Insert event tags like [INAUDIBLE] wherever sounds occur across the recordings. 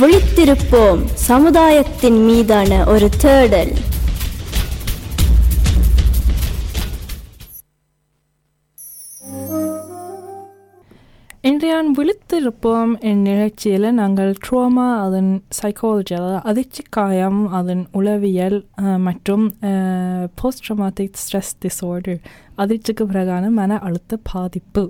விழித்திருப்போம் சமுதாயத்தின் மீதான ஒரு தேடல். இன்றையான் விழித்திருப்போம் என் நிகழ்ச்சியில் நாங்கள் ட்ரோமா அதன் சைக்காலஜி அதாவது அதிர்ச்சி காயம் அதன் உளவியல் மற்றும் போஸ்ட் ட்ரமாட்டிக் ஸ்ட்ரெஸ் டிஸார்டர் அதிர்ச்சிக்கு பிறகான மன அழுத்த பாதிப்பு.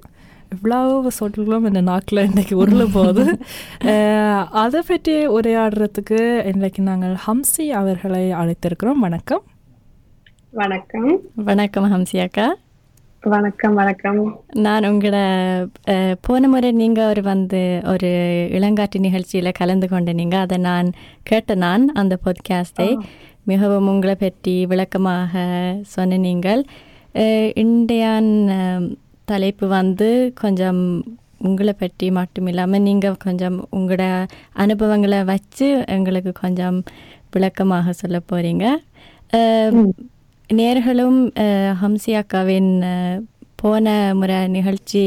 இவ்வளவு சொல்லுங்களும் இந்த நாக்கில் இன்றைக்கி உருள போகுது. [LAUGHS] அஹ், அதை பற்றி உரையாடுறதுக்கு இன்றைக்கு நாங்கள் ஹம்சி அவர்களை அழைத்திருக்கிறோம். வணக்கம். வணக்கம். வணக்கம் ஹம்சி அக்கா. வணக்கம் வணக்கம். நான் உங்களோட அஹ், போன முறை நீங்கள் ஒரு வந்து ஒரு இளங்காட்டு நிகழ்ச்சியில் கலந்து கொண்ட நீங்கள் அதை நான் கேட்ட நான் அந்த பாட்காஸ்டை மிகவும் உங்களை பற்றி விளக்கமாக சொன்ன நீங்கள். அஹ், தலைப்பு வந்து கொஞ்சம் உங்களை பற்றி மட்டும் இல்லாமல் நீங்கள் கொஞ்சம் உங்களோட அனுபவங்களை வச்சு எங்களுக்கு கொஞ்சம் விளக்கமாக சொல்ல போகிறீங்க நேர்களும் ஹம்சி அக்காவின் போன முறை நிகழ்ச்சி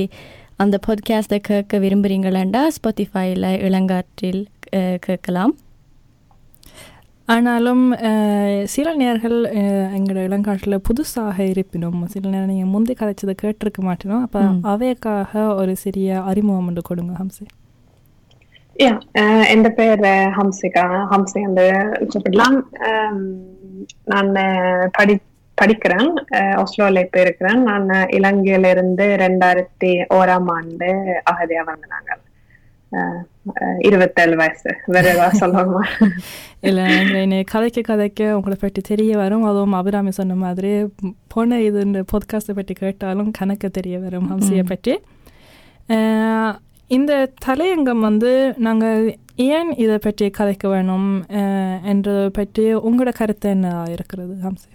அந்த பாட்காஸ்ட்டை கேட்க விரும்புகிறீங்களாண்டா ஸ்பாட்டிஃபைல இளங்காற்றில் கேட்கலாம். ஆனாலும் சில நேர்கள் அஹ், எங்களோட இளங்காட்டில் புதுசாக இருப்பினும் சில நேரம் நீங்கள் முந்தி கதைச்சதை கேட்டிருக்க மாட்டேனோம் அப்போ அவைக்காக ஒரு சிறிய அறிமுகம் ஒன்று கொடுங்க ஹம்சி. யா என் பேர் ஹம்சிகா ஹம்சி என்று கூப்பிடலாம் நான் படி படிக்கிறேன். அஹ், ஒஸ்லோல இப்ப இருக்கிறேன். நான் இலங்கையில இருந்து ரெண்டாயிரத்தி ஓராம் ஆண்டு அகதியா வந்தாங்க இருபத்தேழு வயசு சொல்லணுமா இல்லை என்னை கதைக்க கதைக்க உங்களை பற்றி தெரிய வரும் அதுவும் அபிராமி சொன்ன மாதிரி போன இது இந்த பாட்காஸ்ட்டை பற்றி கேட்டாலும் கணக்கு தெரிய வரும் ஹம்சியை பற்றி இந்த தலையங்கம் வந்து நாங்கள் ஏன் இதை பற்றி கதைக்க வேணும் என்றதை பற்றி உங்களோட கருத்து என்ன இருக்கிறது ஹம்சி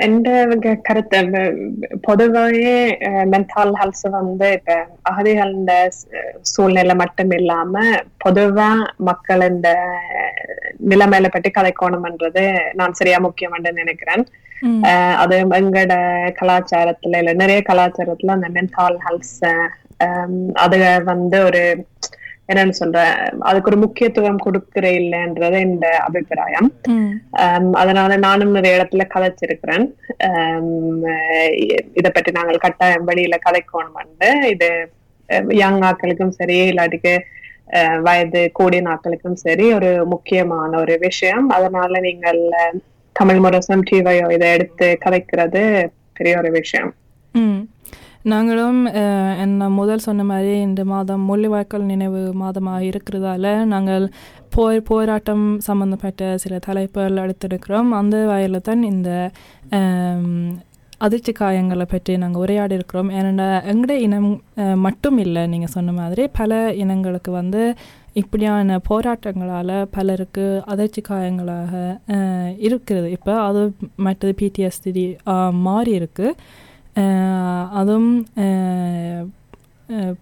എന്റെ ക- കരുത്ത് പൊതുവേ மென்டல் ஹெல்த் வந்து இப்ப அகதிகள சூழ்நிலை மட்டும் இல்லாம பொதுவா மக்கள் இந்த நிலைமையில பற்றி கதைக்கணும்ன்றது நான் சரியா முக்கியம்னு நினைக்கிறேன் அஹ் அது எங்களோட கலாச்சாரத்துல இல்ல நிறைய கலாச்சாரத்துல அந்த மென்டல் ஹெல்த் அது வந்து ஒரு என்னன்னு சொல்றேன் அதுக்கு ஒரு முக்கியத்துவம் கொடுக்கிற இல்லைன்றது இந்த அபிப்பிராயம். அதனால நானும் நிறைய இடத்துல கதைச்சிருக்கிறேன். இத பற்றி நாங்கள் கட்டாயம் வெளியில கதைக்கணும் இது யங் ஆக்களுக்கும் சரி இல்லாட்டிக்கு வயது கூடிய நாட்களுக்கும் சரி ஒரு முக்கியமான ஒரு விஷயம். அதனால நீங்கள் தமிழ் முரசம் டிவையோ இதை எடுத்து கதைக்கிறது பெரிய ஒரு விஷயம். நாங்களும் என்ன முதல் சொன்ன மாதிரி இந்த மாதம் மொழிவாய்க்கல் நினைவு மாதமாக இருக்கிறதால நாங்கள் போர் போராட்டம் சம்பந்தப்பட்ட சில தலைப்புகள் எடுத்திருக்கிறோம். அந்த வகையில் தான் இந்த அதிர்ச்சி காயங்களை பற்றி நாங்கள் உரையாடி இருக்கிறோம் ஏன்னா எங்களோட இனம் மட்டும் இல்லை நீங்கள் சொன்ன மாதிரி பல இனங்களுக்கு வந்து இப்படியான போராட்டங்களால் பலருக்கு அதிர்ச்சி காயங்களாக இருக்கிறது. இப்போ அது மற்றது பிடிஎஸ்டி மாறி இருக்குது அதுவும்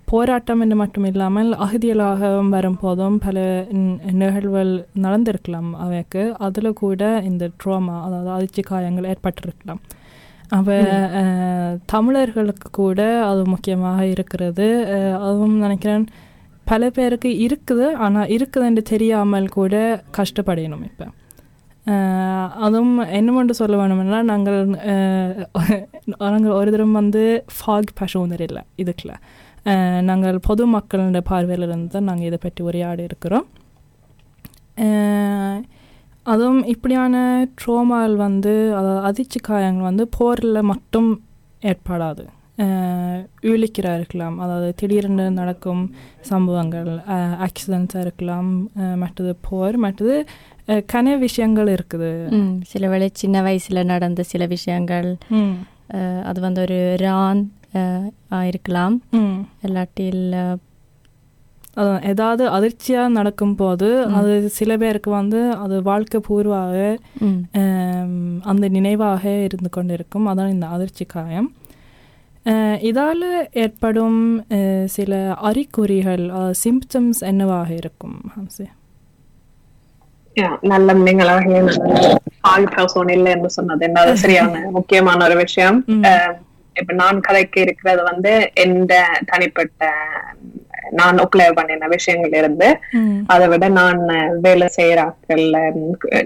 போராட்டம் என்று மட்டும் இல்லாமல் அகதியலாக வரும்போதும் பல நிகழ்வுகள் நடந்திருக்கலாம் அவைக்கு அதில் கூட இந்த ட்ரோமா அதாவது அதிர்ச்சி காயங்கள் ஏற்பட்டிருக்கலாம் அவ தமிழர்களுக்கு கூட அது முக்கியமாக இருக்கிறது அதுவும் நினைக்கிறேன் பல பேருக்கு இருக்குது ஆனால் இருக்குதுன்னு தெரியாமல் கூட கஷ்டப்படணும் இப்போ அதுவும் என்ன மட்டும் சொல்ல வேணும்னா நாங்கள் நாங்கள் ஒரு தரம் வந்து ஃபாக் பசுனர் இல்லை இதுக்கில். நாங்கள் பொது மக்களோட பார்வையிலிருந்து தான் நாங்கள் இதை பற்றி உரையாடி இருக்கிறோம். அதுவும் இப்படியான ட்ரோமால் வந்து அதாவது அதிர்ச்சி காயங்கள் வந்து போரில் மட்டும் ஏற்படாது. இழிக்கிறா இருக்கலாம் அதாவது திடீரென்று நடக்கும் சம்பவங்கள் ஆக்சிடென்ட்ஸாக இருக்கலாம் மற்றது போர் மற்றது கன விஷயங்கள் இருக்குது. சில வேளை சின்ன வயசில் நடந்த சில விஷயங்கள். அது வந்து ஒரு ரான் அஹ், ஆயிருக்கலாம். ம். இல்லாட்டில் ஏதாவது அதிர்ச்சியாக நடக்கும்போது அது சில பேருக்கு வந்து அது வாழ்க்கை பூர்வாக அந்த நினைவாக இருந்து கொண்டிருக்கும். அதான் இந்த அதிர்ச்சி காயம். இதால் ஏற்படும் சில அறிகுறிகள் சிம்டம்ஸ் என்னவாக இருக்கும் ஹம்சி? நல்ல நீங்களாக ஆள் பர்சன் இல்லை என்று சொன்னது என்ன சரியான முக்கியமான ஒரு விஷயம் இப்ப நான் கதைக்கு இருக்கிறது வந்து எந்த தனிப்பட்ட நான் ஒப்ளை பண்ணின விஷயங்கள் இருந்து அதை விட நான் வேலை செய்யறாக்கள்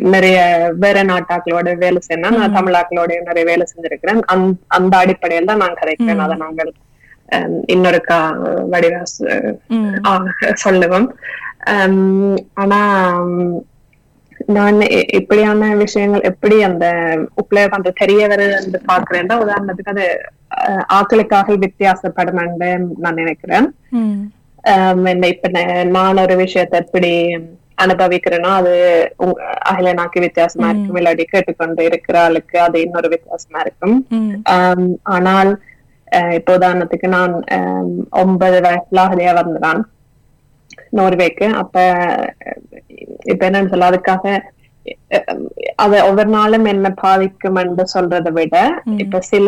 நிறைய வேற நாட்டாக்களோட வேலை செய்யணும் நான் தமிழாக்களோட நிறைய வேலை செஞ்சிருக்கிறேன் அந்த அந்த அடிப்படையில் தான் நான் கதைக்கிறேன் அதை நாங்கள் அஹ், இன்னொருக்கா வடிவா சொல்லுவோம் ஆனா நான் இப்படியான விஷயங்கள் எப்படி அந்த உப்ளை பண்ற தெரிய வருது பாக்குறேன் உதாரணத்துக்கு அது ஆக்களுக்காக வித்தியாசப்படும் என்று நான் நினைக்கிறேன். இப்ப நான் ஒரு விஷயத்தை எப்படி அனுபவிக்கிறேனோ அது அகிலனாக்கு வித்தியாசமா இருக்கும் இல்லாட்டி கேட்டுக்கொண்டு இருக்கிற ஆளுக்கு அது இன்னொரு வித்தியாசமா இருக்கும். ஆனால் இப்ப உதாரணத்துக்கு நான் ஒன்பது வயசுல அகதியா வந்தான். நோர்வேக்கு அப்ப இப்ப என்னன்னு சொல்ல அதுக்காக அது ஒவ்வொரு நாளும் என்ன பாதிக்கும் என்று சொல்றதை விட இப்ப சில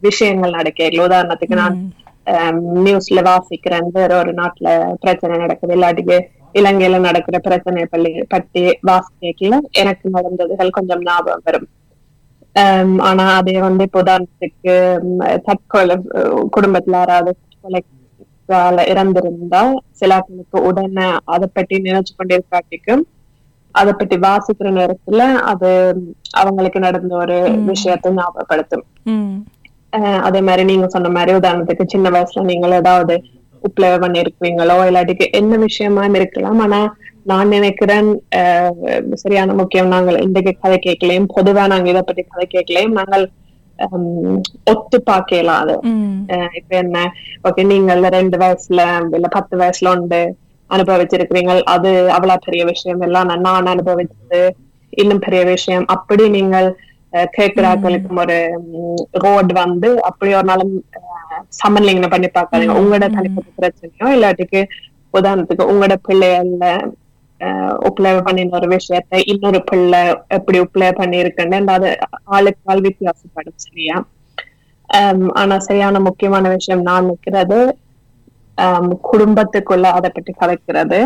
விஷயங்கள் நடக்கல உதாரணத்துக்கு நான் நியூஸ்ல வாசிக்கிறேன். வேற ஒரு நாட்டுல பிரச்சனை நடக்குது. இல்லாட்டிக்கு இலங்கையில நடக்கிற பிரச்சனை பள்ளி பற்றி வாசிக்கல எனக்கு நடந்ததுகள் கொஞ்சம் ஞாபகம் வரும். ஆனா அதே வந்து இப்ப உதாரணத்துக்கு தற்கொலை குடும்பத்துல யாராவது தற்கொலையால இறந்திருந்தா சிலாக்களுக்கு உடனே அதை பற்றி நினைச்சு கொண்டிருக்காட்டிக்கும் அதை பற்றி வாசிக்கிற நேரத்துல அது அவங்களுக்கு நடந்த ஒரு விஷயத்தை ஞாபகப்படுத்தும். அதே மாதிரி நீங்க சொன்ன மாதிரி உதாரணத்துக்கு சின்ன வயசுல நீங்கள் ஏதாவது உப்ளை பண்ணிருக்கீங்களோ இல்லாட்டிக்கு என்ன விஷயமா இருக்கலாம். ஆனா நான் நினைக்கிறேன் சரியான முக்கியம். நாங்கள் இன்றைக்கு கதை கேட்கலையும் பொதுவா நாங்க இதை பத்தி கதை கேட்கலையும். நாங்கள் ஒத்து பார்க்கலாம் அது இப்ப என்ன ஓகே நீங்கள் ரெண்டு வயசுல இல்ல பத்து வயசுல உண்டு அனுபவிச்சிருக்கிறீங்க அது அவ்வளவு பெரிய விஷயம் எல்லாம் நான் அனுபவிச்சது இன்னும் பெரிய விஷயம் அப்படி நீங்கள் அஹ், கேட்கிறார்களுக்கு ஒரு ரோட் வந்து அப்படி ஒரு நாளும் சமநிலைங்க பண்ணி பார்க்காதீங்க உங்களோட தனிப்பட்ட பிரச்சனையோ இல்லாட்டிக்கு உதாரணத்துக்கு உங்களோட பிள்ளைகள்ல உப்ளை பண்ணின ஒரு விஷயத்தை இன்னொரு பிள்ளை எப்படி உப்ளை பண்ணிருக்குன்னு அது ஆளுக்கு ஆள் வித்தியாசப்படும் சரியா? ஆனா சரியான முக்கியமான விஷயம் நான் நினைக்கிறது ஆம், குடும்பத்துக்குள்ள அதை பற்றி கலைக்கிறது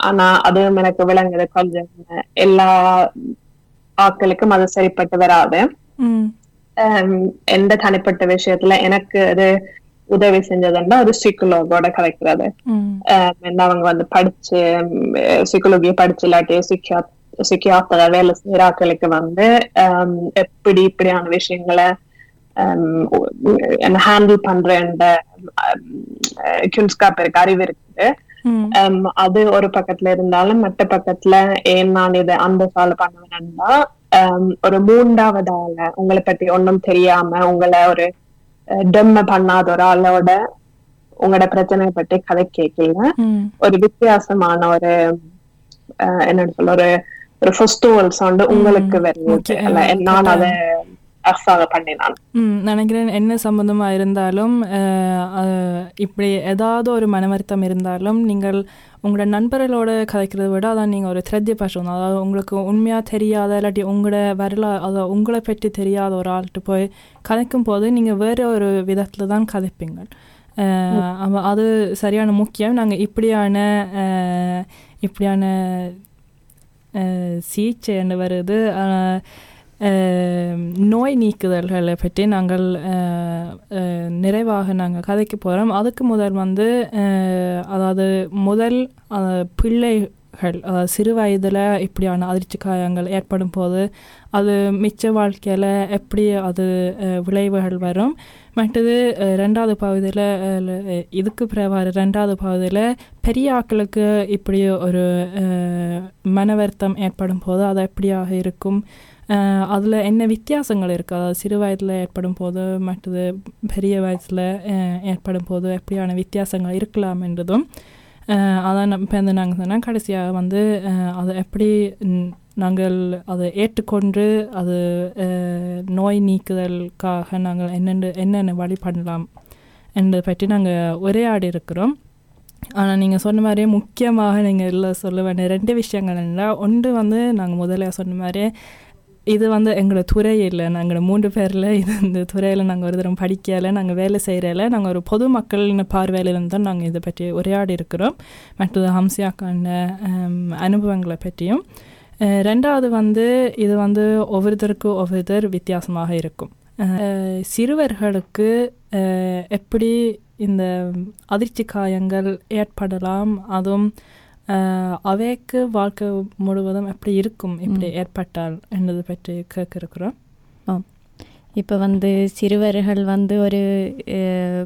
ஆனா அதுவும் எனக்கு விளங்குது கொஞ்சம் எல்லா ஆட்களுக்கும் அது சரிப்பட்டு வராது. எந்த தனிப்பட்ட விஷயத்துல எனக்கு அது உதவி செஞ்சதுன்னா அது சைக்கோலோகோட கலைக்கிறது. என்ன அவங்க வந்து படிச்சு சைக்காலஜியை படிச்சு இல்லாட்டி சிக்கியா சிக்கியாத்திர வேலை செய்யற ஆட்களுக்கு வந்து எப்படி இப்படியான விஷயங்களை என்ன ஹேண்டில் பண்ற குன்ஸ்காப் இருக்கு அறிவு இருக்குது. அது ஒரு பக்கத்துல இருந்தாலும் மற்ற பக்கத்துல ஏன் நான் இதை அந்த சால பண்ணுவேன்னா ஒரு மூன்றாவது ஆள உங்களை பத்தி ஒண்ணும் தெரியாம உங்களை ஒரு டெம்ம பண்ணாத ஒரு ஆளோட உங்களோட பிரச்சனையை பற்றி கதை கேட்கல ஒரு வித்தியாசமான ஒரு என்னன்னு சொல்ல ஒரு ஒரு ஃபெஸ்டிவல் சவுண்ட் உங்களுக்கு வருது. நான் அதை நினைக்கிறேன் என்ன சம்மந்தமாக இருந்தாலும் இப்படி ஏதாவது ஒரு மன வருத்தம் இருந்தாலும் நீங்கள் உங்களோட நண்பர்களோட கதைக்கிறத விட அதான் நீங்கள் ஒரு திரத்திய பர்சன் அதாவது உங்களுக்கு உண்மையாக தெரியாத இல்லாட்டி உங்களோட வரலா அதாவது உங்களை பற்றி தெரியாத ஒரு ஆள்கிட்ட போய் கதைக்கும் போது நீங்கள் வேறு ஒரு விதத்தில் தான் கதைப்பீங்க. அது சரியான முக்கியம். நாங்கள் இப்படியான இப்படியான சீச்சை என்ன வருது. நோய் நீக்குதல்களை பற்றி நாங்கள் நிறைவாக நாங்கள் கதைக்க போகிறோம் அதுக்கு முதல் வந்து அதாவது முதல் பிள்ளைகள் அதாவது சிறு வயதில் இப்படியான அதிர்ச்சி காயங்கள் ஏற்படும் போது அது மிச்ச வாழ்க்கையில் எப்படி அது விளைவுகள் வரும். மற்றது ரெண்டாவது பகுதியில் இதுக்கு பிறவாறு ரெண்டாவது பகுதியில் பெரிய ஆட்களுக்கு இப்படி ஒரு மன வருத்தம் ஏற்படும் போது அது எப்படியாக இருக்கும்? அதில் என்ன வித்தியாசங்கள் இருக்குது அதாவது சிறு வயதில் ஏற்படும் போது மற்றது பெரிய வயசில் ஏற்படும் போது எப்படியான வித்தியாசங்கள் இருக்கலாம் என்றதும் அதான் நம்ம இப்போ வந்து நாங்கள் சொன்னால் கடைசியாக வந்து அதை எப்படி நாங்கள் அதை ஏற்றுக்கொண்டு அது நோய் நீக்குதலுக்காக நாங்கள் என்னென்ன என்னென்ன வழி பண்ணலாம் என்பதை பற்றி நாங்கள் உரையாடி இருக்கிறோம். ஆனால் நீங்கள் சொன்ன மாதிரியே முக்கியமாக நீங்கள் இல்லை சொல்ல வேண்டிய ரெண்டு விஷயங்கள் என்ன ஒன்று வந்து நாங்கள் முதல்ல சொன்ன மாதிரியே இது வந்து எங்களோட துறை இல்லை நாங்கள் மூன்று பேரில் இது இந்த துறையில் நாங்கள் ஒரு தரம் படிக்கலை நாங்கள் வேலை செய்கிறல நாங்கள் ஒரு பொதுமக்களின் பார்வையிலிருந்து தான் நாங்கள் இதை பற்றி உரையாடி இருக்கிறோம். மற்றது ஹம்சியாக்கான அனுபவங்களை பற்றியும். ரெண்டாவது வந்து இது வந்து ஒவ்வொருத்தருக்கும் ஒவ்வொருத்தர் வித்தியாசமாக இருக்கும். சிறுவர்களுக்கு எப்படி இந்த அதிர்ச்சி காயங்கள் ஏற்படலாம் அதுவும் அவைக்கு வாழ்க்கை முழுவதும் எப்படி இருக்கும் இப்படி ஏற்பட்டால் என்பது பற்றி கேட்க இருக்கிறோம். இப்போ வந்து சிறுவர்கள் வந்து ஒரு அஹ்,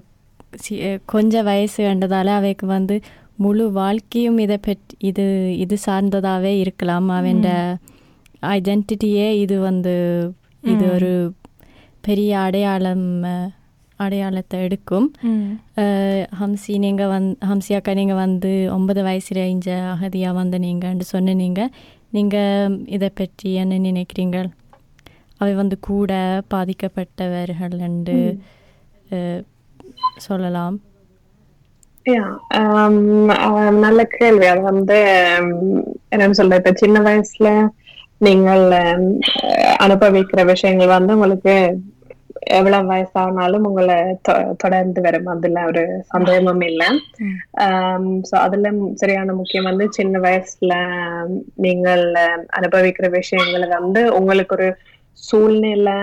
சி- அஹ், கொஞ்ச வயசு கண்டதால அவைக்கு வந்து முழு வாழ்க்கையும் இதை பற்றி இது இது சார்ந்ததாகவே இருக்கலாம் அவன் ஐடென்டிட்டியே இது வந்து இது. ஒரு பெரிய அடையாளம் அடையாளத்தை எடுக்கும். ஹம்சி நீங்கள் வந் ஹம்சி அக்கா நீங்கள் வந்து ஒன்பது வயசுல இஞ்ச அகதியாக வந்து நீங்கன்னு சொன்னீங்க நீங்கள் இதை பற்றி என்ன நினைக்கிறீங்க அவை வந்து கூட பாதிக்கப்பட்டவர்கள் என்று சொல்லலாம். நல்ல கேள்வி. அது வந்து என்னன்னு சொல்ற இப்ப சின்ன வயசுல நீங்கள் அனுபவிக்கிற விஷயங்கள் வந்து உங்களுக்கு எவ்வளவு வயசானாலும் உங்களை தொடர்ந்து வரும். அதுல ஒரு சந்தேகமும் இல்லை. சோ அதுல சரியான முக்கியம் வந்து சின்ன வயசுல நீங்கள் அனுபவிக்கிற விஷயங்களை வந்து உங்களுக்கு ஒரு சூழ்நிலை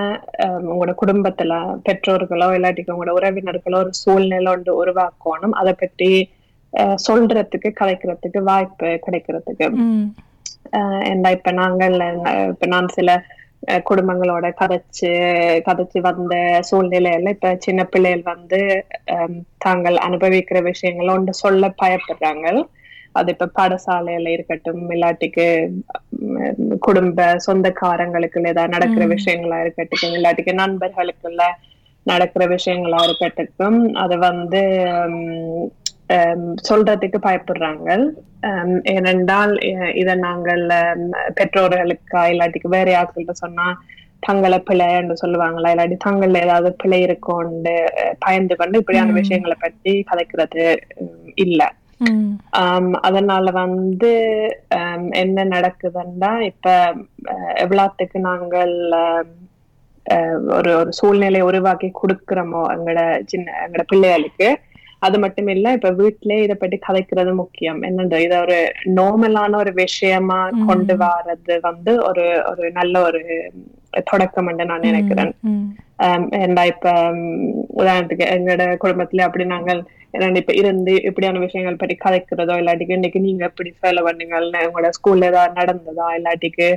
உங்களோட குடும்பத்துல பெற்றோர்களோ இல்லாட்டிக்கு உங்களோட உறவினர்களோ ஒரு சூழ்நிலை ஒன்று உருவாக்கணும். அதை பற்றி சொல்றதுக்கு கதைக்கிறதுக்கு வாய்ப்பு கிடைக்கிறதுக்கு. என்ன இப்ப நாங்கள் இப்ப நான் சில குடும்பங்களோட கதைச்சு கதைச்சு வந்த சூழ்நிலையில இப்ப சின்ன பிள்ளைகள் வந்து தாங்கள் அனுபவிக்கிற விஷயங்களை ஒன்று சொல்ல பயப்படுறாங்க. அது இப்ப பாடசாலையில இருக்கட்டும் இல்லாட்டிக்கு குடும்ப சொந்தக்காரங்களுக்குள்ள ஏதாவது நடக்கிற விஷயங்களா இருக்கட்டும் இல்லாட்டிக்கு நண்பர்களுக்குள்ள நடக்கிற விஷயங்களா இருக்கட்டும் அது வந்து சொல்றதுக்கு பயப்படுறாங்க உம், ஏனென்றால் இதை நாங்கள் உம், பெற்றோர்களுக்கா இல்லாட்டிக்கு வேற யாருக்கிட்ட சொன்னா தங்களை பிழைன்னு சொல்லுவாங்களா இல்லாட்டி தங்கள்ல ஏதாவது பிழை இருக்கும்னு அஹ், பயந்து கொண்டு இப்படியான விஷயங்களை பற்றி கதைக்கிறது இல்ல. அதனால வந்து என்ன நடக்குதுன்னா இப்ப அஹ், எவ்வளவுத்துக்கு நாங்கள் ஒரு ஒரு சூழ்நிலையை உருவாக்கி கொடுக்கிறோமோ எங்களோட சின்ன எங்களோட பிள்ளைகளுக்கு அது மட்டும் இல்ல இப்ப வீட்டிலே இதை பற்றி கதைக்கிறது முக்கியம். என்னது இத ஒரு நார்மலான ஒரு விஷயமா கொண்டு வர்றது வந்து ஒரு ஒரு நல்ல ஒரு தொடக்கம் என்று நான் நினைக்கிறேன். ஏன்டா இப்ப உதாரணத்துக்கு எங்களோட குடும்பத்துல அப்படி நாங்கள் இப்ப இருந்து இப்படியான விஷயங்கள் பற்றி கதைக்கிறதோ இல்லாட்டிக்கு இன்னைக்கு நீங்க எப்படி ஃபாலோ பண்ணீங்கன்னு உங்களோட ஸ்கூல்ல ஏதாவது நடந்ததா இல்லாட்டிக்கு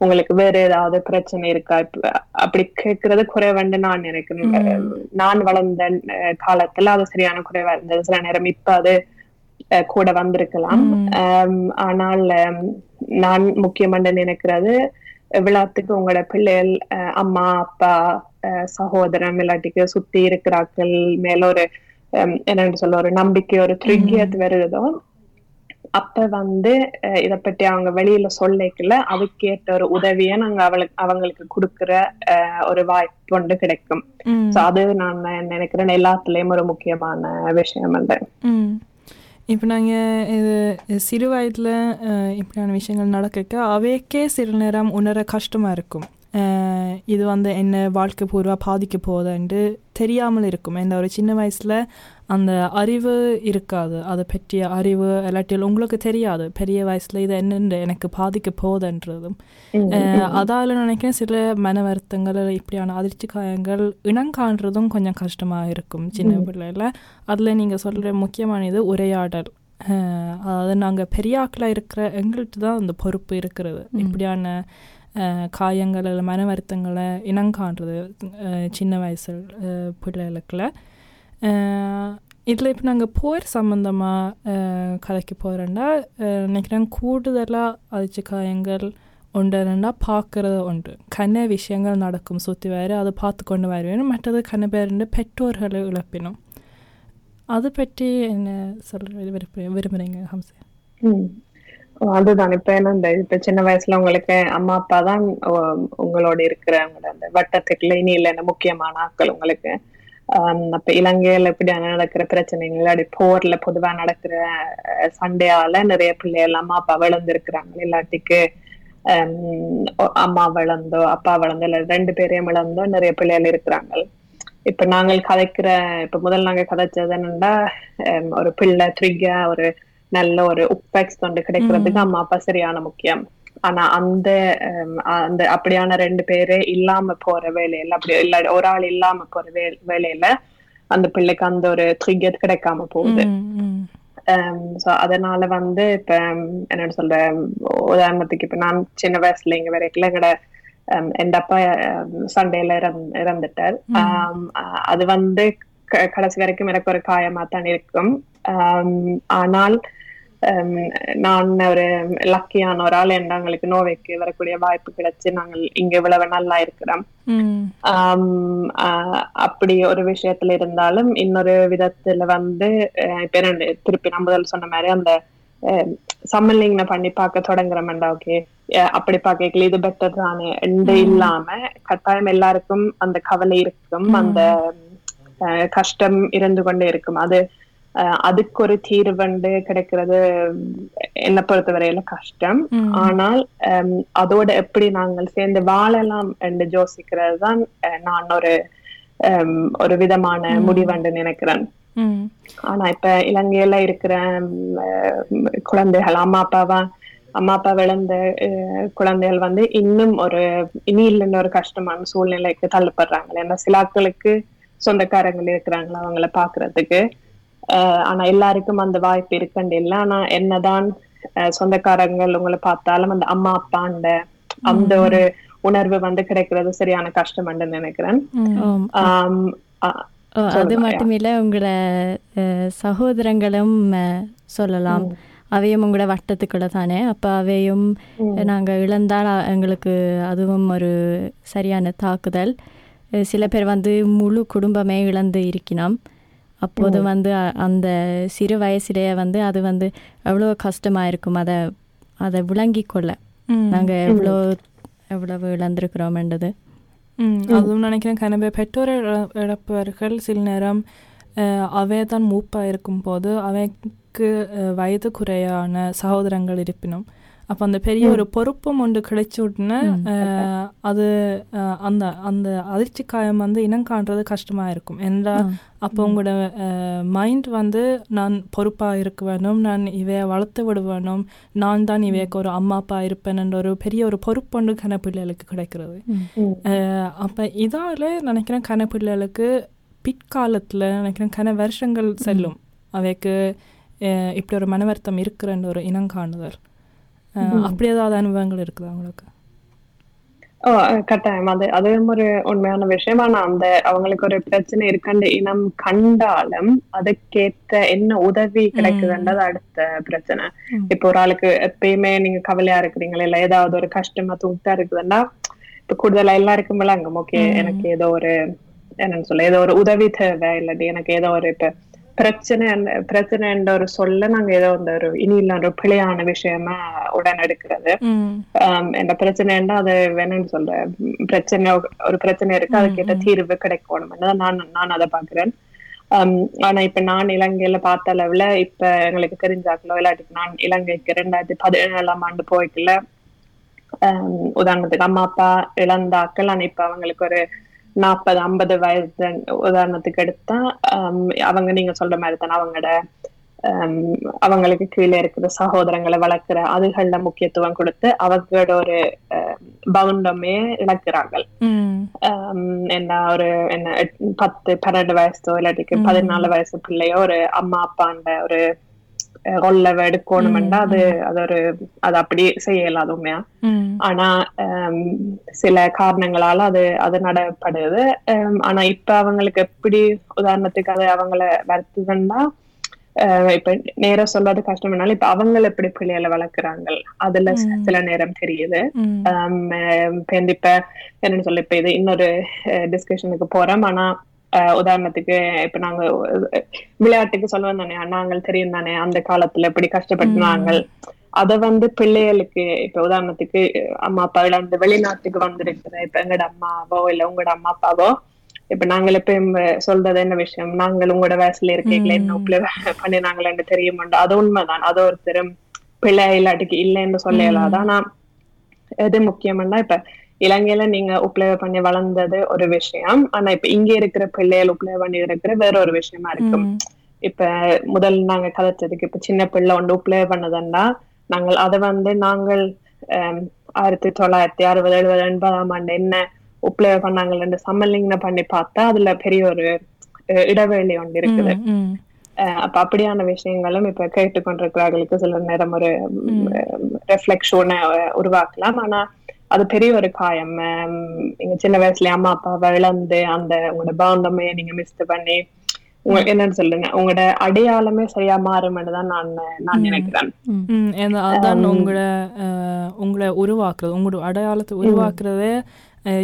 உங்களுக்கு வேற ஏதாவது பிரச்சனை இருக்கா? இப்ப அப்படி கேட்கறது குறைவண்டு நான் நினைக்கிறேன். நான் வளர்ந்த காலத்துல அது சரியான குறைவா இருந்தது. சில நேரம் இப்ப அது கூட வந்திருக்கலாம். ஆனால் நான் முக்கியமான நினைக்கிறது விழாத்துக்கு உங்களோட பிள்ளைகள் அம்மா அப்பா அஹ், சகோதரன் இல்லாட்டிக்கு சுத்தி இருக்கிறாக்கள் மேல ஒரு என்னன்னு சொல்ல ஒரு நம்பிக்கை ஒரு த்ரிக்கியத் வருதோ அப்ப வந்து இத பத்தி அவங்க வெளியில சொல்லிக்கல. அதுக்கேற்ற ஒரு உதவியை நாங்க அவளுக்கு அவங்களுக்கு கொடுக்கிற ஒரு வாய்ப்பு ஒன்று கிடைக்கும். சோ அது நான் நினைக்கிறேன் எல்லாத்துலயும் ஒரு முக்கியமான விஷயம் ம். இப்போ நாங்கள் இது சிறு வயதில் இப்படியான விஷயங்கள் நடக்க அவைக்கே சில நேரம் உணர கஷ்டமாக இருக்கும். இது வந்து என்ன வாழ்க்கை பூர்வா பாதிக்க போகுதுன்ட்டு தெரியாமல் இருக்கும். இந்த ஒரு சின்ன வயசில் அந்த அறிவு இருக்காது. அதை பற்றிய அறிவு இல்லாட்டில் உங்களுக்கு தெரியாது. பெரிய வயசில் இது என்னென்று எனக்கு பாதிக்க போகுதுன்றதும். அதால நினைக்கிறேன் சில மன வருத்தங்கள் இப்படியான அதிர்ச்சி காயங்கள் இனங்காண்றதும் கொஞ்சம் கஷ்டமாக இருக்கும் சின்ன பிள்ளையில. அதில் நீங்கள் சொல்கிற முக்கியமான இது உரையாடல். அதாவது நாங்கள் பெரியாக்களாக இருக்கிற எங்கள்கிட்ட தான் அந்த பொறுப்பு இருக்கிறது. இப்படியான காயங்கள் இல்லை மன வருத்தங்களை இனங்காண்றது சின்ன வயசு அஹ், பிள்ளைகளுக்குள்ள இதில் இப்போ நாங்கள் போர் சம்மந்தமாக கதைக்கு போகிறோன்னா நினைக்கிறேன் கூடுதலாக அதிர்ச்சி காயங்கள் உண்டுன்னா பார்க்குறது உண்டு கண்ண விஷயங்கள் நடக்கும் சுற்றி வேறு அதை பார்த்து கொண்டு வருவேன் மற்றது கண்ண பேர் பெற்றோர்களை இழப்பினும் அது பற்றி என்ன சொல்ல விரும்ப விரும்புகிறீங்க ஹம்சே அதுதான். இப்ப என்ன இந்த இப்ப சின்ன வயசுல உங்களுக்கு அம்மா அப்பா தான் உ- உங்களோட இருக்கிற உங்களோட அந்த வட்டத்துக்குள்ள இனி இல்லைன்னு முக்கியமான ஆட்கள் உங்களுக்கு. அப்ப இலங்கையில இப்படி நடக்கிற பிரச்சனைகள் இல்லாட்டி போர்ல பொதுவா நடக்கிற அஹ், சண்டையால நிறைய பிள்ளைகள் அம்மா அப்பா விழுந்திருக்கிறாங்க. இல்லாட்டிக்கு அம்மா விளந்தோ அப்பா விளந்தோ இல்ல ரெண்டு பேரையும் விளந்தோ நிறைய பிள்ளைகள் இருக்கிறாங்க. இப்ப நாங்கள் கதைக்கிற இப்ப முதல் நாங்க கதைச்சது என்னன்னா ஒரு பிள்ளை த்ரிகா ஒரு நல்ல ஒரு உப்பெக்ஸ் தொண்டு கிடைக்கிறதுக்கு அம்மா அப்பா சரியான முக்கியம். ஆனா அந்த அந்த அப்படியான ரெண்டு பேரே இல்லாம போற வேலையில அப்படி இல்ல ஒரு ஆள் இல்லாம போற வே- வேலையில அந்த பிள்ளைக்கு அந்த ஒரு த்ரிகத் கிடைக்காம போகுது. சோ அதனால வந்து இப்ப உம், என்ன சொல்ற உதாரணத்துக்கு இப்ப நான் சின்ன வயசுல இங்க வரைக்கும் எங்கட எந்த அப்பா சண்டையில இறந்து இறந்துட்டார். அது வந்து கடைசி வரைக்கும் எனக்கு ஒரு காயமா தான் இருக்கும். ஆனால் உம், நான் ஒரு லக்கியான ஒரு ஆள் எங்களுக்கு நோவைக்கு வரக்கூடிய வாய்ப்பு கிடைச்சு நாங்கள் இங்க இவ்வளவு நல்லா இருக்கிறோம் அப்படி ஒரு விஷயத்துல இருந்தாலும் இன்னொரு விதத்துல வந்து இப்ப திருப்பி நான் முதல்ல சொன்ன மாதிரி அந்த சம்மலிங்க பண்ணி பார்க்க தொடங்குறோம்டா ஓகே அப்படி பார்க்கல இது பெட்டர் தானே என்று இல்லாம கட்டாயம் எல்லாருக்கும் அந்த கவலை இருக்கும் அந்த கஷ்டம் இருந்து கொண்டே இருக்கும் அது அதுக்கு ஒரு தீர்வண்டு கிடைக்கிறது என்னை பொறுத்தவரையில கஷ்டம். ஆனால் அதோட எப்படி நாங்கள் சேர்ந்து வாழலாம் என்று யோசிக்கிறது தான் நான் ஒரு ஒரு விதமான முடிவண்டு நினைக்கிறேன். ஆனா இப்ப இலங்கையில இருக்கிற குழந்தைகள் அம்மா அப்பாவா அம்மா அப்பா விளந்த அஹ், குழந்தைகள் வந்து இன்னும் ஒரு இனி இல்லைன்னு ஒரு கஷ்டமான சூழ்நிலைக்கு தள்ளப்படுறாங்க ஏன்னா சிலாக்களுக்கு சொந்தக்காரங்கள் இருக்கிறாங்களா அவங்கள பாக்குறதுக்கு. ஆனா எல்லாருக்கும் அந்த வாய்ப்பு இருக்கண்டு இல்லை. ஆனா என்னதான் சொந்தக்காரங்கள் உங்களை பார்த்தாலும் அந்த அம்மா அப்பாண்ட அந்த ஒரு உணர்வு வந்து கிடைக்கிறது சரியான கஷ்டம் நினைக்கிறேன். அது சொல்லுங்க, மட்டுமில்ல உங்களோட சகோதரங்களும் சொல்லலாம். அவையும் உங்களோட வட்டத்துக்குள்ள தானே? அப்போ அவையும் நாங்கள் இழந்தால் எங்களுக்கு அதுவும் ஒரு சரியான தாக்குதல். சில பேர் வந்து முழு குடும்பமே இழந்து இருக்கணும் அப்போது வந்து அந்த சிறு வயசுலேயே வந்து அது வந்து எவ்வளோ கஷ்டமாக இருக்கும் அதை அதை விளங்கி கொள்ள. நாங்கள் எவ்வளோ எவ்வளவு இழந்திருக்கிறோம்ன்றது ம், அதுவும் நினைக்கிறேன் கனவே பெற்றோர் இழ- இழப்பவர்கள் சில நேரம் அவை தான் மூப்பாக இருக்கும்போது அவைக்கு அஹ், வயது குறையான சகோதரங்கள் இருப்பினும் அப்போ அந்த பெரிய ஒரு பொறுப்பும் ஒன்று கிடைச்ச உடனே அது அந்த அந்த அதிர்ச்சி காயம் வந்து இனம் காண்றது கஷ்டமாக இருக்கும். என்றா அப்போ உங்களோட மைண்ட் வந்து நான் பொறுப்பாக இருக்க வேணும் நான் இவைய வளர்த்து விட வேணும் நான் தான் இவைக்கு ஒரு அம்மா அப்பா இருப்பேன் என்ற ஒரு பெரிய ஒரு பொறுப்பு ஒன்று கனப்பிள்ளைகளுக்கு கிடைக்கிறது. அப்ப இதால நினைக்கிறேன் கனப்பிள்ளைகளுக்கு பிற்காலத்துல நினைக்கிறேன் கன வருஷங்கள் செல்லும். அவைக்கு இப்படி ஒரு மன வருத்தம் இருக்கிறன்ற ஒரு இனம் காணுதல். அப்படி ஏதாவது அனுபவங்கள் இருக்குதா உங்களுக்கு? கட்டாயம். அது அதுவும் ஒரு உண்மையான விஷயம் ஆனா அந்த அவங்களுக்கு ஒரு பிரச்சனை இருக்கண்ட இனம் கண்டாலும் அதுக்கேற்ற என்ன உதவி கிடைக்குதுன்றது அடுத்த பிரச்சனை. இப்ப ஒரு ஆளுக்கு எப்பயுமே நீங்க கவலையா இருக்கிறீங்களா? இல்ல ஏதாவது ஒரு கஷ்டமா தூக்கிட்டா இருக்குதுன்னா இப்ப கூடுதலா எல்லாருக்கும் விளங்கும் ஓகே எனக்கு ஏதோ ஒரு என்னன்னு சொல்ல ஏதோ ஒரு உதவி தேவை இல்லாட்டி எனக்கு ஏதோ ஒரு இப்ப பிரச்சனை பிரச்சனைன்ற ஒரு சொல்ல நாங்க ஏதோ இந்த ஒரு இனி இல்ல ஒரு பிழையான விஷயமா உடன் எடுக்கிறது. என்ன பிரச்சனைன்னா அது வேணும்னு சொல்றேன் உம், பிரச்சனை ஒரு பிரச்சனை இருக்கு அதுக்கேற்ற தீர்வு கிடைக்கணும். நான் நான் அதை பாக்குறேன் ஆனா இப்ப நான் இலங்கையில பார்த்த அளவுல இப்ப எங்களுக்கு தெரிஞ்சாக்கலோ இல்லாட்டி நான் இலங்கைக்கு ரெண்டாயிரத்தி பதினேழாம் ஆண்டு போய்க்கல உதாரணத்துக்கு அம்மா அப்பா இழந்தாக்கள் ஆனா இப்ப அவங்களுக்கு ஒரு நாற்பது ஐம்பது வயது உதாரணத்துக்கு எடுத்தா அவங்க நீங்க சொல்ற மாதிரி தானே அவங்களோட அவங்களுக்கு கீழே இருக்கிற சகோதரங்களை வளர்க்கிற அதுகள்ல முக்கியத்துவம் கொடுத்து அவங்களோட ஒரு பவுண்டமே இழக்கிறார்கள். என்ன ஒரு என்ன பத்து பன்னெண்டு வயசோ இல்லாட்டிக்கு பதினாலு வயசு பிள்ளையோ ஒரு அம்மா அப்பாண்ட ஒரு கொள்ள எடுக்கணும்னா அது அது ஒரு அது அப்படி செய்யலாம் உண்மையா ம். ஆனா சில காரணங்களால அது அது நடப்படுது. ஆனா இப்ப அவங்களுக்கு எப்படி உதாரணத்துக்கு அது அவங்கள வருத்துதுன்னா இப்ப நேரா சொல்றது கஷ்டம்னாலும் இப்ப அவங்கள எப்படி பிள்ளைகளை வளர்க்குறாங்க அதுல சில நேரம் தெரியுது. இப்ப என்னன்னு சொல்ல இப்ப இது இன்னொரு டிஸ்கஷனுக்கு போறோம். ஆனா உதாரணத்துக்கு இப்ப நாங்க விளையாட்டுக்கு சொல்லுவோம் தானே நாங்கள் தெரியும் தானே அந்த காலத்துல எப்படி கஷ்டப்பட்டாங்க அத வந்து பிள்ளைகளுக்கு இப்ப உதாரணத்துக்கு அம்மா அப்பா இழந்து வெளிநாட்டுக்கு வந்திருக்கிற இப்ப எங்கட அம்மாவோ இல்ல உங்களோட அம்மா அப்பாவோ இப்ப நாங்கள் எப்பயும் சொல்றது என்ன விஷயம்? நாங்கள் உங்களோட வயசுல இருக்கீங்களா என்ன உப்புல பண்ணினாங்களேன்னு தெரியுமாண்டா? அது உண்மைதான். அது ஒருத்தரும் பிள்ளை இல்லாட்டிக்கு இல்லைன்னு சொல்ல இயலாது. ஆனா எது முக்கியம்னா இப்ப இலங்கையில நீங்க உப்ளேவ பண்ணி வளர்ந்தது ஒரு விஷயம். ஆனா இப்ப இங்க இருக்கிற பிள்ளைகள் உப்ளேவ பண்ணி இருக்கிற வேற ஒரு விஷயமா இருக்கும். இப்ப முதல் நாங்க கதைச்சதுக்கு இப்ப சின்ன பிள்ளை ஒன்று உப்ளேவ பண்ணதுன்னா நாங்கள் அதை வந்து நாங்கள் ஆயிரத்தி தொள்ளாயிரத்தி அறுபது எழுபது எண்பதாம் ஆண்டு என்ன உப்ளேவ பண்ணாங்கன்னு சம்மலிங்க பண்ணி பார்த்தா அதுல பெரிய ஒரு இடைவெளி ஒன்று இருக்குது. அப்ப அப்படியான விஷயங்களும் இப்ப கேட்டுக்கொண்டிருக்கிறார்களுக்கு சில நேரம் ஒரு ரெஃப்ளெக்ஷனை உருவாக்கலாம். ஆனா அது பெரிய ஒரு காயம். நீங்க சின்ன வயசுல அம்மா அப்பாவை இழந்து அந்த உங்களோட பாண்டமே நீங்க மிஸ் பண்ணி உங்க என்னன்னு சொல்லுங்க. உங்களோட அடையாளமே சரியா மாறும்னு தான் நான் நான் நினைக்கிறேன். அதான் உங்களை அஹ், உங்களை உருவாக்குறது உங்களோட அடையாளத்தை உருவாக்குறதே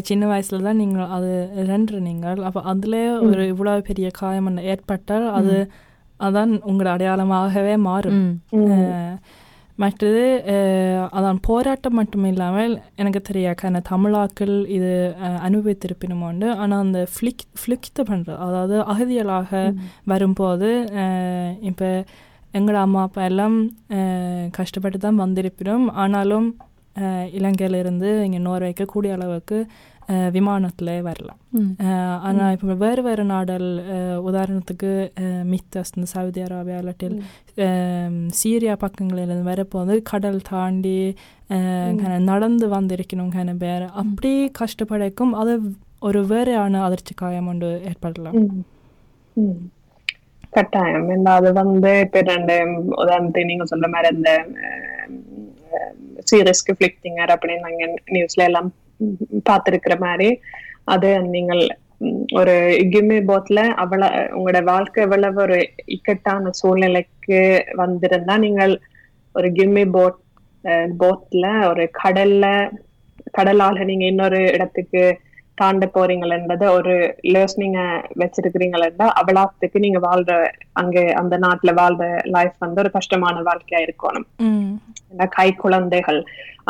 சின்ன வயசுல தான் நீங்கள் அது ரெண்டு நீங்கள். அப்போ அதில் ஒரு இவ்வளோ பெரிய காயம் ஏற்பட்டால் அது அதான் உங்களோட அடையாளமாகவே மாறும். மற்றது அதான் போராட்டம் மட்டும் இல்லாமல் எனக்கு தெரியாக்கான தமிழாக்கள் இது அனுபவித்திருப்பினும் உண்டு. ஆனால் அந்த ஃப்ளிக் ஃப்ளிக்ட் பண்ணுறது அதாவது அகதியலாக வரும்போது இப்போ எங்களோட அம்மா அப்பா எல்லாம் கஷ்டப்பட்டு தான் வந்திருப்பினோம் ஆனாலும் இலங்கையிலிருந்து இங்கே நோர்வேக்கு கூடிய அளவுக்கு விமானத்தில் வரலாம். ஆனால் இப்போ வேறு வேறு நாடல் உதாரணத்துக்கு அஹ், மித்தஸ் இந்த சவுதி அரேபியா இல்லாட்டில் சீரியா பக்கங்களிலிருந்து வரப்போது கடல் தாண்டி நடந்து வந்திருக்கணும் பேர். அப்படி கஷ்டப்படைக்கும். அது ஒரு வேறையான அதிர்ச்சி காயம் ஒன்று ஏற்படலாம். கட்டாயம். ஏன்னா அது வந்து இப்ப ரெண்டு உதாரணத்துக்கு நீங்க சொல்ற மாதிரி அந்த சீரியஸ்க்கு ஃபிளிக்டிங்கர் அப்படின்னு நாங்க நியூஸ்ல எல்லாம் பார்த்திருக்கிற மாதிரி. அது நீங்கள் ஒரு கிம்மி போத்ல அவ்வளவு உங்களோட வாழ்க்கை எவ்வளவு ஒரு இக்கட்டான சூழ்நிலைக்கு வந்திருந்தா நீங்கள் ஒரு கிம்மி போட் போட்ல ஒரு கடல்ல கடலால நீங்க இன்னொரு இடத்துக்கு தாண்ட போறீங்களன்றத ஒரு லேர்னிங்க வச்சிருக்கிறீங்களா அவ்வளவுக்கு நீங்க வாழ்ற அங்க அந்த நாட்டுல வாழ்ற லைஃப் வந்து ஒரு கஷ்டமான வாழ்க்கையா இருக்கணும். கை குழந்தைகள்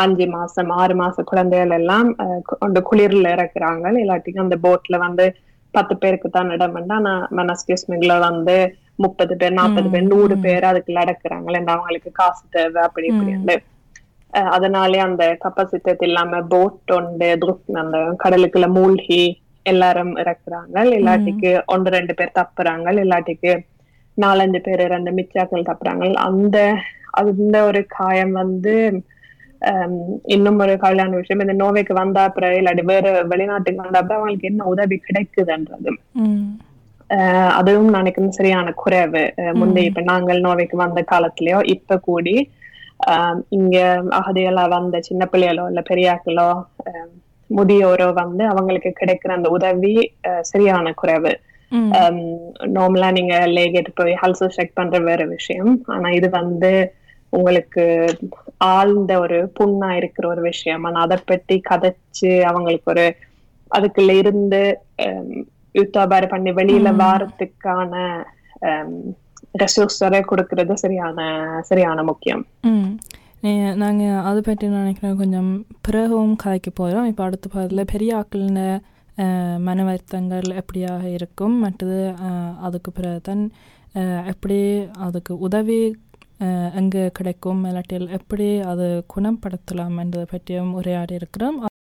அஞ்சு மாசம் ஆறு மாச குழந்தைகள் எல்லாம் கொண்டு குளிர்ல இறக்குறாங்க. இல்லாட்டிக்கு அந்த போட்ல வந்து பத்து பேருக்கு தான் இடம் ஆனா மனஸ்கிஸ்மிங்ல வந்து முப்பது பேர் நாற்பது பேர் நூறு பேர் அதுக்குள்ள அடக்குறாங்க அவங்களுக்கு காசு தேவை அப்படி இப்படி அதனாலே அந்த கப்பாசிட்டி இல்லாம போட் ஒன்று துருக் அந்த கடலுக்குள்ள மூழ்கி எல்லாரும் இறக்குறாங்க. இல்லாட்டிக்கு ஒன்று ரெண்டு பேர் தப்புறாங்க. இல்லாட்டிக்கு நாலஞ்சு பேர் ரெண்டு மிச்சாக்கள் தப்புறாங்க. அந்த அந்த ஒரு காயம் வந்து இன்னும் ஒரு கல்யாண விஷயம். இந்த நோவைக்கு வந்தா அப்புறம் இல்லாட்டி வேற வெளிநாட்டுக்கு வந்தா அப்புறம் அவங்களுக்கு என்ன உதவி கிடைக்குதுன்றது. அதுவும் நினைக்கிறேன் சரியான குறைவு. முந்தைய இப்ப நாங்கள் நோவைக்கு வந்த காலத்திலயோ இப்ப கூடி இங்க அகதிகளா வந்த சின்ன பிள்ளைகளோ இல்ல பெரியாக்களோ ஆஹ் முதியோரோ வந்து அவங்களுக்கு கிடைக்கிற அந்த உதவி சரியான குறைவு. நார்மலா நீங்க லேகேட் போய் ஹல்சோ செக் பண்ற வேற விஷயம். ஆனா இது வந்து உங்களுக்கு ஆழ்ந்த ஒரு புண்ணா இருக்கிற ஒரு விஷயம். ஆனா அதை பற்றி கதைச்சு அவங்களுக்கு ஒரு அதுக்குள்ள இருந்து யுத்தாபாரி பண்ணி வெளியில வாரத்துக்கான ரெசோர்ஸரை கொடுக்கறது சரியான சரியான முக்கியம். நாங்கள் அதை பற்றி நினைக்கிறோம் கொஞ்சம் பிறகும் கதைக்கு போகிறோம் இப்போ அடுத்த பாடத்தில் பெரிய ஆக்களின மன வருத்தங்கள் எப்படியாக இருக்கும்? மற்றது அதுக்கு பிறகு தான் அஹ், எப்படி அதுக்கு உதவி எங்கே கிடைக்கும்? இல்லாட்டில் எப்படி அது குணப்படுத்தலாம் என்றதை பற்றியும் உரையாடி இருக்கிறோம்.